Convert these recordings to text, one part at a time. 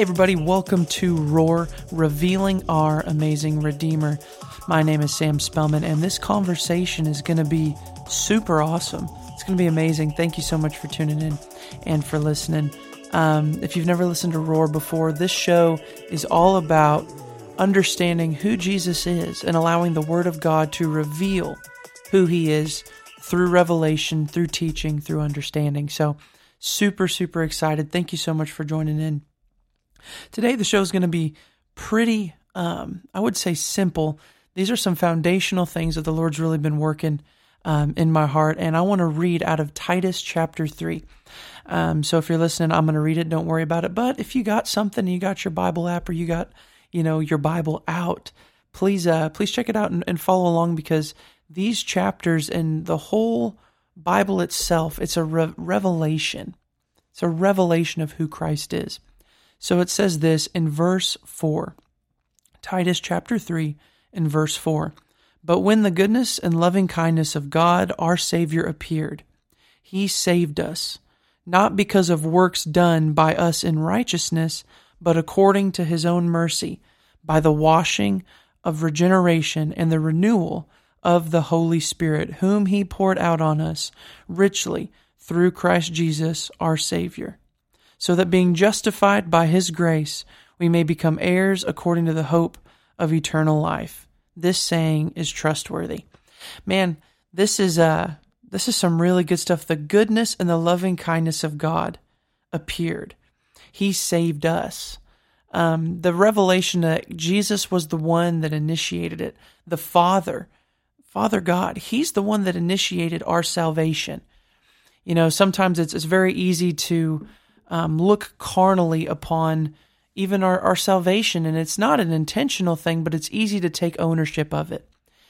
Hey, everybody, welcome to Roar, revealing our amazing Redeemer. My name is Sam Spellman, and this conversation is going to be super awesome. It's going to be amazing. Thank you so much for tuning in and for listening. Um, if you've never listened to Roar before, this show is all about understanding who Jesus is and allowing the Word of God to reveal who He is through revelation, through teaching, through understanding. So, super, super excited. Thank you so much for joining in. Today, the show is going to be pretty, um, I would say, simple. These are some foundational things that the Lord's really been working um, in my heart, and I want to read out of Titus chapter 3. Um, so if you're listening, I'm going to read it. Don't worry about it. But if you got something, you got your Bible app or you got, you know, your Bible out, please, uh, please check it out and, and follow along because these chapters and the whole Bible itself, it's a re- revelation. It's a revelation of who Christ is. So it says this in verse 4, Titus chapter 3, in verse 4. But when the goodness and loving kindness of God our Savior appeared, he saved us, not because of works done by us in righteousness, but according to his own mercy, by the washing of regeneration and the renewal of the Holy Spirit, whom he poured out on us richly through Christ Jesus our Savior so that being justified by his grace, we may become heirs according to the hope of eternal life. This saying is trustworthy. Man, this is uh this is some really good stuff. The goodness and the loving kindness of God appeared. He saved us. Um, the revelation that Jesus was the one that initiated it, the Father, Father God, He's the one that initiated our salvation. You know, sometimes it's it's very easy to um, look carnally upon even our, our salvation. And it's not an intentional thing, but it's easy to take ownership of it.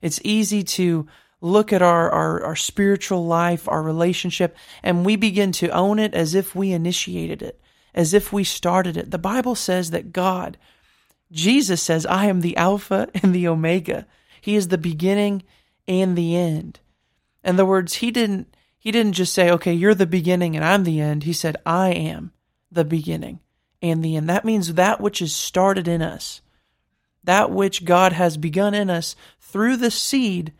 It's easy to look at our, our, our spiritual life, our relationship, and we begin to own it as if we initiated it, as if we started it. The Bible says that God, Jesus says, I am the Alpha and the Omega. He is the beginning and the end. In other words, He didn't he didn't just say, okay, you're the beginning and I'm the end. He said, I am the beginning and the end. That means that which is started in us, that which God has begun in us through the seed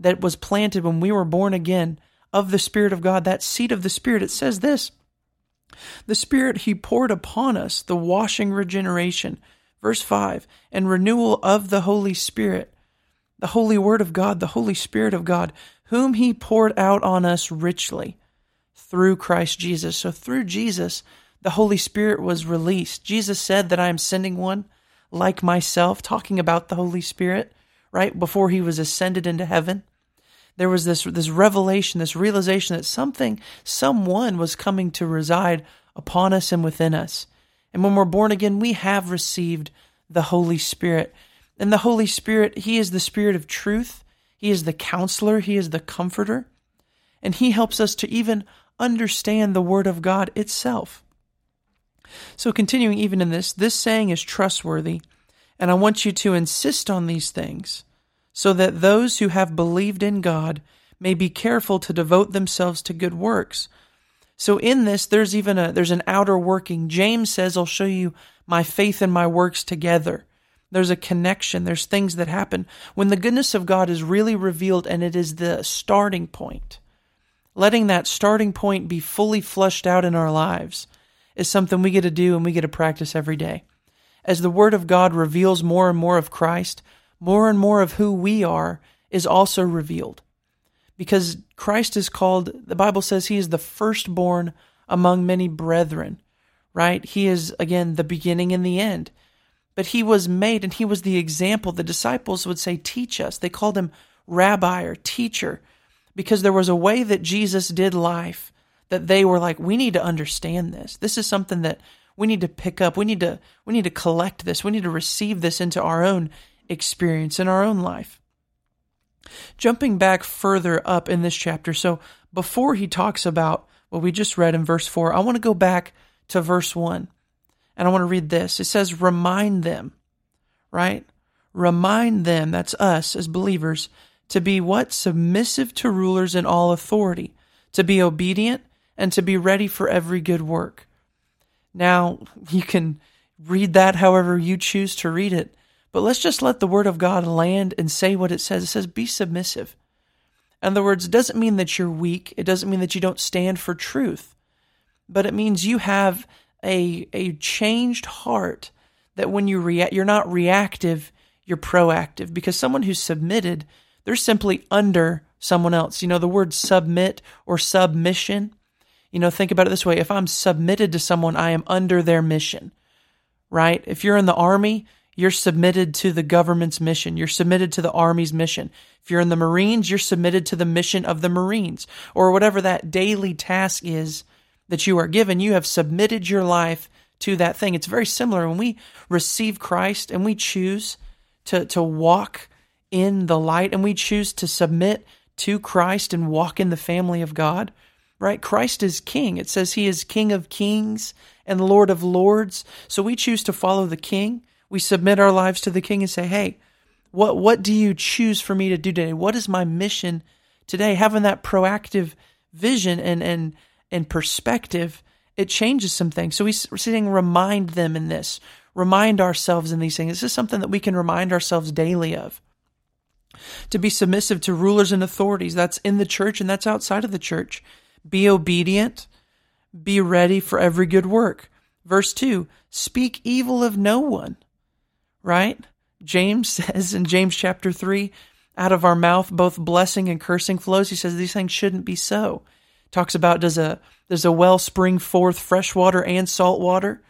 that was planted when we were born again of the Spirit of God, that seed of the Spirit. It says this the Spirit He poured upon us, the washing regeneration. Verse 5 and renewal of the Holy Spirit, the Holy Word of God, the Holy Spirit of God, whom he poured out on us richly through Christ Jesus. So through Jesus, the Holy Spirit was released. Jesus said that I am sending one like myself, talking about the Holy Spirit, right? Before he was ascended into heaven. There was this, this revelation, this realization that something, someone was coming to reside upon us and within us. And when we're born again, we have received the Holy Spirit. And the Holy Spirit, He is the Spirit of truth. He is the counselor, He is the comforter, and He helps us to even understand the Word of God itself. So, continuing even in this, this saying is trustworthy, and I want you to insist on these things so that those who have believed in God may be careful to devote themselves to good works. So in this there's even a there's an outer working. James says I'll show you my faith and my works together. There's a connection. There's things that happen. When the goodness of God is really revealed and it is the starting point, letting that starting point be fully flushed out in our lives is something we get to do and we get to practice every day. As the Word of God reveals more and more of Christ, more and more of who we are is also revealed. Because Christ is called, the Bible says he is the firstborn among many brethren, right? He is, again, the beginning and the end but he was made and he was the example. The disciples would say, Teach us. They called him rabbi or teacher because there was a way that Jesus did life that they were like, We need to understand this. This is something that we need to pick up. We need to we need to collect this. We need to receive this into our own experience in our own life. Jumping back further up in this chapter, so before he talks about what we just read in verse 4, I want to go back to verse 1. And I want to read this. It says, remind them, right? Remind them, that's us as believers, to be what? Submissive to rulers in all authority, to be obedient, and to be ready for every good work. Now, you can read that however you choose to read it. But let's just let the word of God land and say what it says. It says, be submissive. In other words, it doesn't mean that you're weak. It doesn't mean that you don't stand for truth. But it means you have a, a changed heart that when you react, you're not reactive, you're proactive. Because someone who's submitted, they're simply under someone else. You know, the word submit or submission. You know, think about it this way if I'm submitted to someone, I am under their mission, right? If you're in the army, you're submitted to the government's mission. You're submitted to the army's mission. If you're in the Marines, you're submitted to the mission of the Marines or whatever that daily task is that you are given. You have submitted your life to that thing. It's very similar when we receive Christ and we choose to, to walk in the light and we choose to submit to Christ and walk in the family of God, right? Christ is king. It says he is king of kings and Lord of lords. So we choose to follow the king we submit our lives to the King and say, "Hey, what what do you choose for me to do today? What is my mission today?" Having that proactive vision and and and perspective, it changes some things. So we're saying remind them in this, remind ourselves in these things. This is something that we can remind ourselves daily of. To be submissive to rulers and authorities, that's in the church and that's outside of the church. Be obedient. Be ready for every good work. Verse 2 Speak evil of no one right? James says in James chapter 3, out of our mouth both blessing and cursing flows. He says these things shouldn't be so. Talks about does a does a well spring forth fresh water and salt water?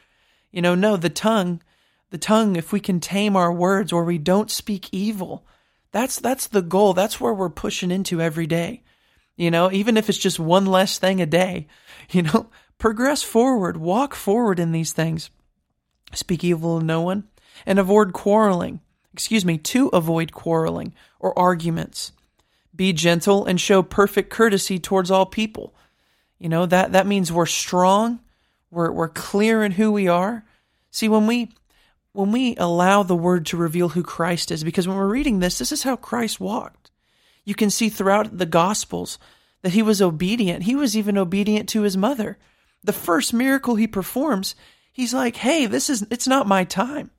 You know, no, the tongue, the tongue, if we can tame our words or we don't speak evil, that's that's the goal. That's where we're pushing into every day. You know, even if it's just one less thing a day, you know, progress forward, walk forward in these things. Speak evil to no one and avoid quarreling. Excuse me, to avoid quarreling or arguments. Be gentle and show perfect courtesy towards all people. You know, that, that means we're strong, we're, we're clear in who we are. See, when we when we allow the word to reveal who Christ is, because when we're reading this, this is how Christ walked. You can see throughout the Gospels that he was obedient. He was even obedient to his mother. The first miracle he performs, he's like, "Hey, this is it's not my time.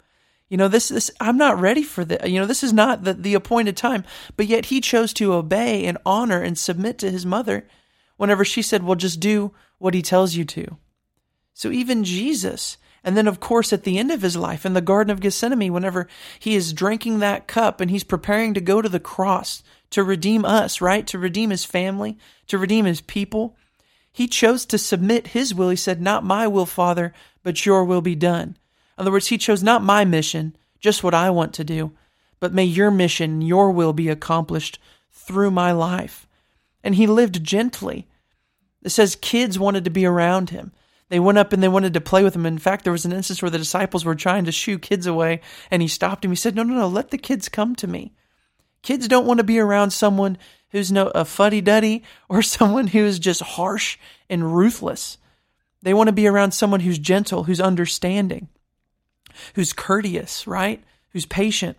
You know, this this I'm not ready for this. You know, this is not the, the appointed time. But yet he chose to obey and honor and submit to his mother whenever she said, Well, just do what he tells you to. So even Jesus, and then of course at the end of his life in the Garden of Gethsemane, whenever he is drinking that cup and he's preparing to go to the cross to redeem us, right? To redeem his family, to redeem his people. He chose to submit his will. He said, Not my will, Father, but your will be done. In other words, he chose not my mission, just what I want to do, but may your mission, your will be accomplished through my life. And he lived gently. It says kids wanted to be around him. They went up and they wanted to play with him. In fact, there was an instance where the disciples were trying to shoo kids away, and he stopped him. He said, No, no, no, let the kids come to me. Kids don't want to be around someone who's no a fuddy duddy or someone who is just harsh and ruthless. They want to be around someone who's gentle, who's understanding who's courteous, right? Who's patient.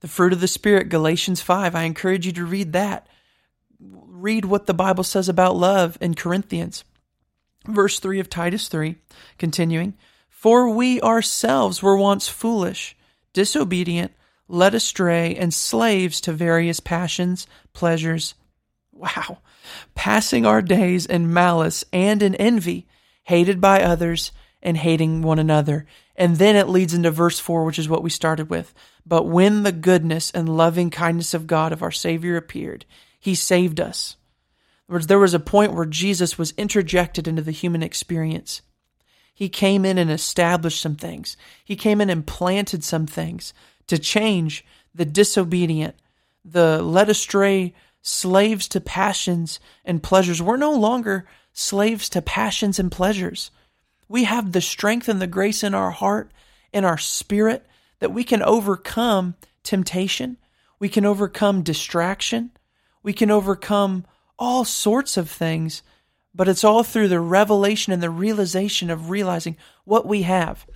The fruit of the Spirit, Galatians 5. I encourage you to read that. Read what the Bible says about love in Corinthians. Verse 3 of Titus 3, continuing, For we ourselves were once foolish, disobedient, led astray, and slaves to various passions, pleasures. Wow. Passing our days in malice and in envy, hated by others, and hating one another. And then it leads into verse 4, which is what we started with. But when the goodness and loving kindness of God of our Savior appeared, he saved us. In words, there was a point where Jesus was interjected into the human experience. He came in and established some things. He came in and planted some things to change the disobedient, the led astray slaves to passions and pleasures. We're no longer slaves to passions and pleasures we have the strength and the grace in our heart, in our spirit, that we can overcome temptation. We can overcome distraction. We can overcome all sorts of things, but it's all through the revelation and the realization of realizing what we have.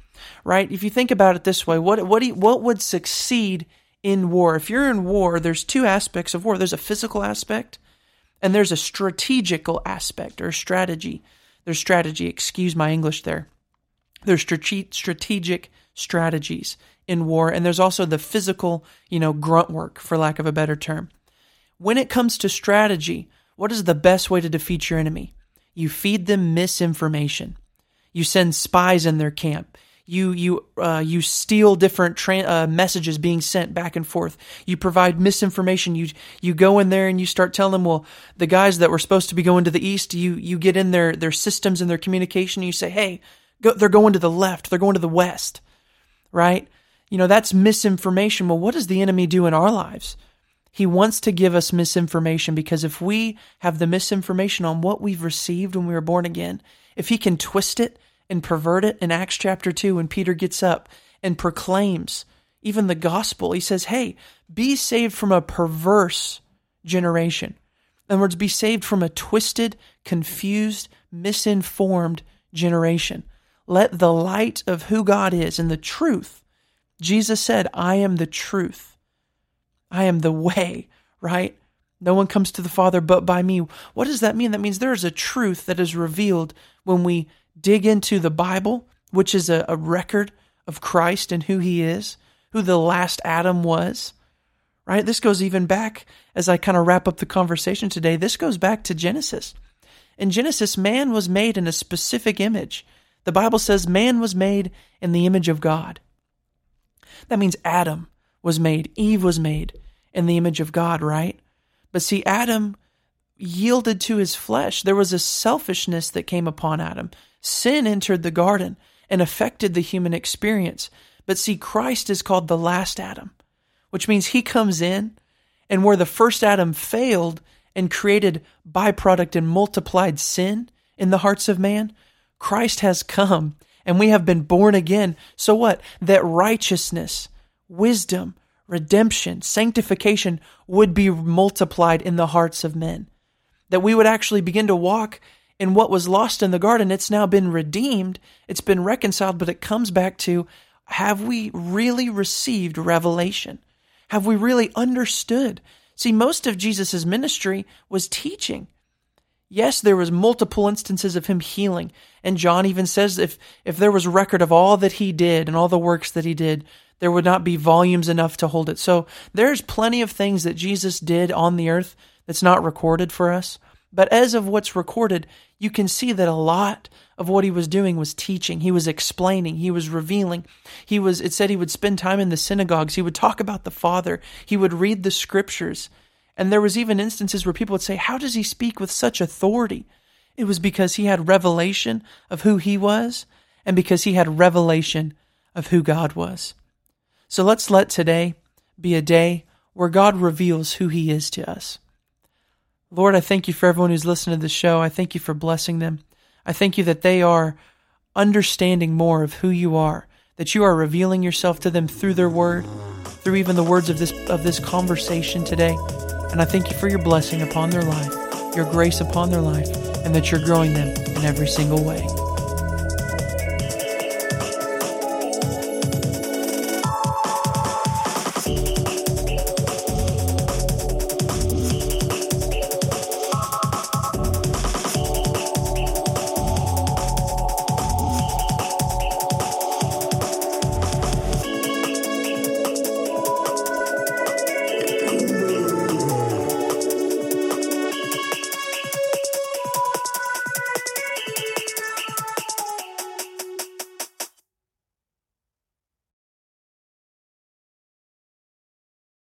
Right? If you think about it this way, what what you, what would succeed in war? If you're in war, there's two aspects of war. There's a physical aspect and there's a strategical aspect or strategy their strategy. Excuse my English there. There's strategic strategies in war, and there's also the physical, you know, grunt work, for lack of a better term. When it comes to strategy, what is the best way to defeat your enemy? You feed them misinformation. You send spies in their camp. You you uh, you steal different tra- uh, messages being sent back and forth. You provide misinformation. You you go in there and you start telling them, well, the guys that were supposed to be going to the east, you you get in their their systems and their communication. And you say, hey, go, they're going to the left. They're going to the west, right? You know that's misinformation. Well, what does the enemy do in our lives? He wants to give us misinformation because if we have the misinformation on what we've received when we were born again, if he can twist it and pervert it in Acts chapter 2 when Peter gets up and proclaims even the gospel, he says, Hey, be saved from a perverse generation. In other words, be saved from a twisted, confused, misinformed generation. Let the light of who God is and the truth. Jesus said, I am the truth. I am the way, right? No one comes to the Father but by me. What does that mean? That means there is a truth that is revealed when we dig into the Bible, which is a, a record of Christ and who he is, who the last Adam was. Right? This goes even back as I kind of wrap up the conversation today. This goes back to Genesis. In Genesis, man was made in a specific image. The Bible says man was made in the image of God. That means Adam was made, Eve was made in the image of God, right? But see, Adam yielded to his flesh. There was a selfishness that came upon Adam. Sin entered the garden and affected the human experience. But see, Christ is called the last Adam, which means he comes in, and where the first Adam failed and created byproduct and multiplied sin in the hearts of man, Christ has come and we have been born again. So what? That righteousness, wisdom, redemption, sanctification would be multiplied in the hearts of men. That we would actually begin to walk in what was lost in the garden. It's now been redeemed, it's been reconciled, but it comes back to have we really received revelation? Have we really understood? See, most of Jesus' ministry was teaching. Yes, there was multiple instances of him healing, and John even says if if there was record of all that he did and all the works that he did, there would not be volumes enough to hold it. So there's plenty of things that Jesus did on the earth that's not recorded for us. But as of what's recorded, you can see that a lot of what he was doing was teaching. He was explaining. He was revealing. He was, it said he would spend time in the synagogues. He would talk about the Father. He would read the scriptures. And there was even instances where people would say, how does he speak with such authority? It was because he had revelation of who he was and because he had revelation of who God was. So let's let today be a day where God reveals who He is to us. Lord, I thank you for everyone who's listening to the show. I thank you for blessing them. I thank you that they are understanding more of who you are, that you are revealing yourself to them through their word, through even the words of this of this conversation today. And I thank you for your blessing upon their life, your grace upon their life, and that you're growing them in every single way.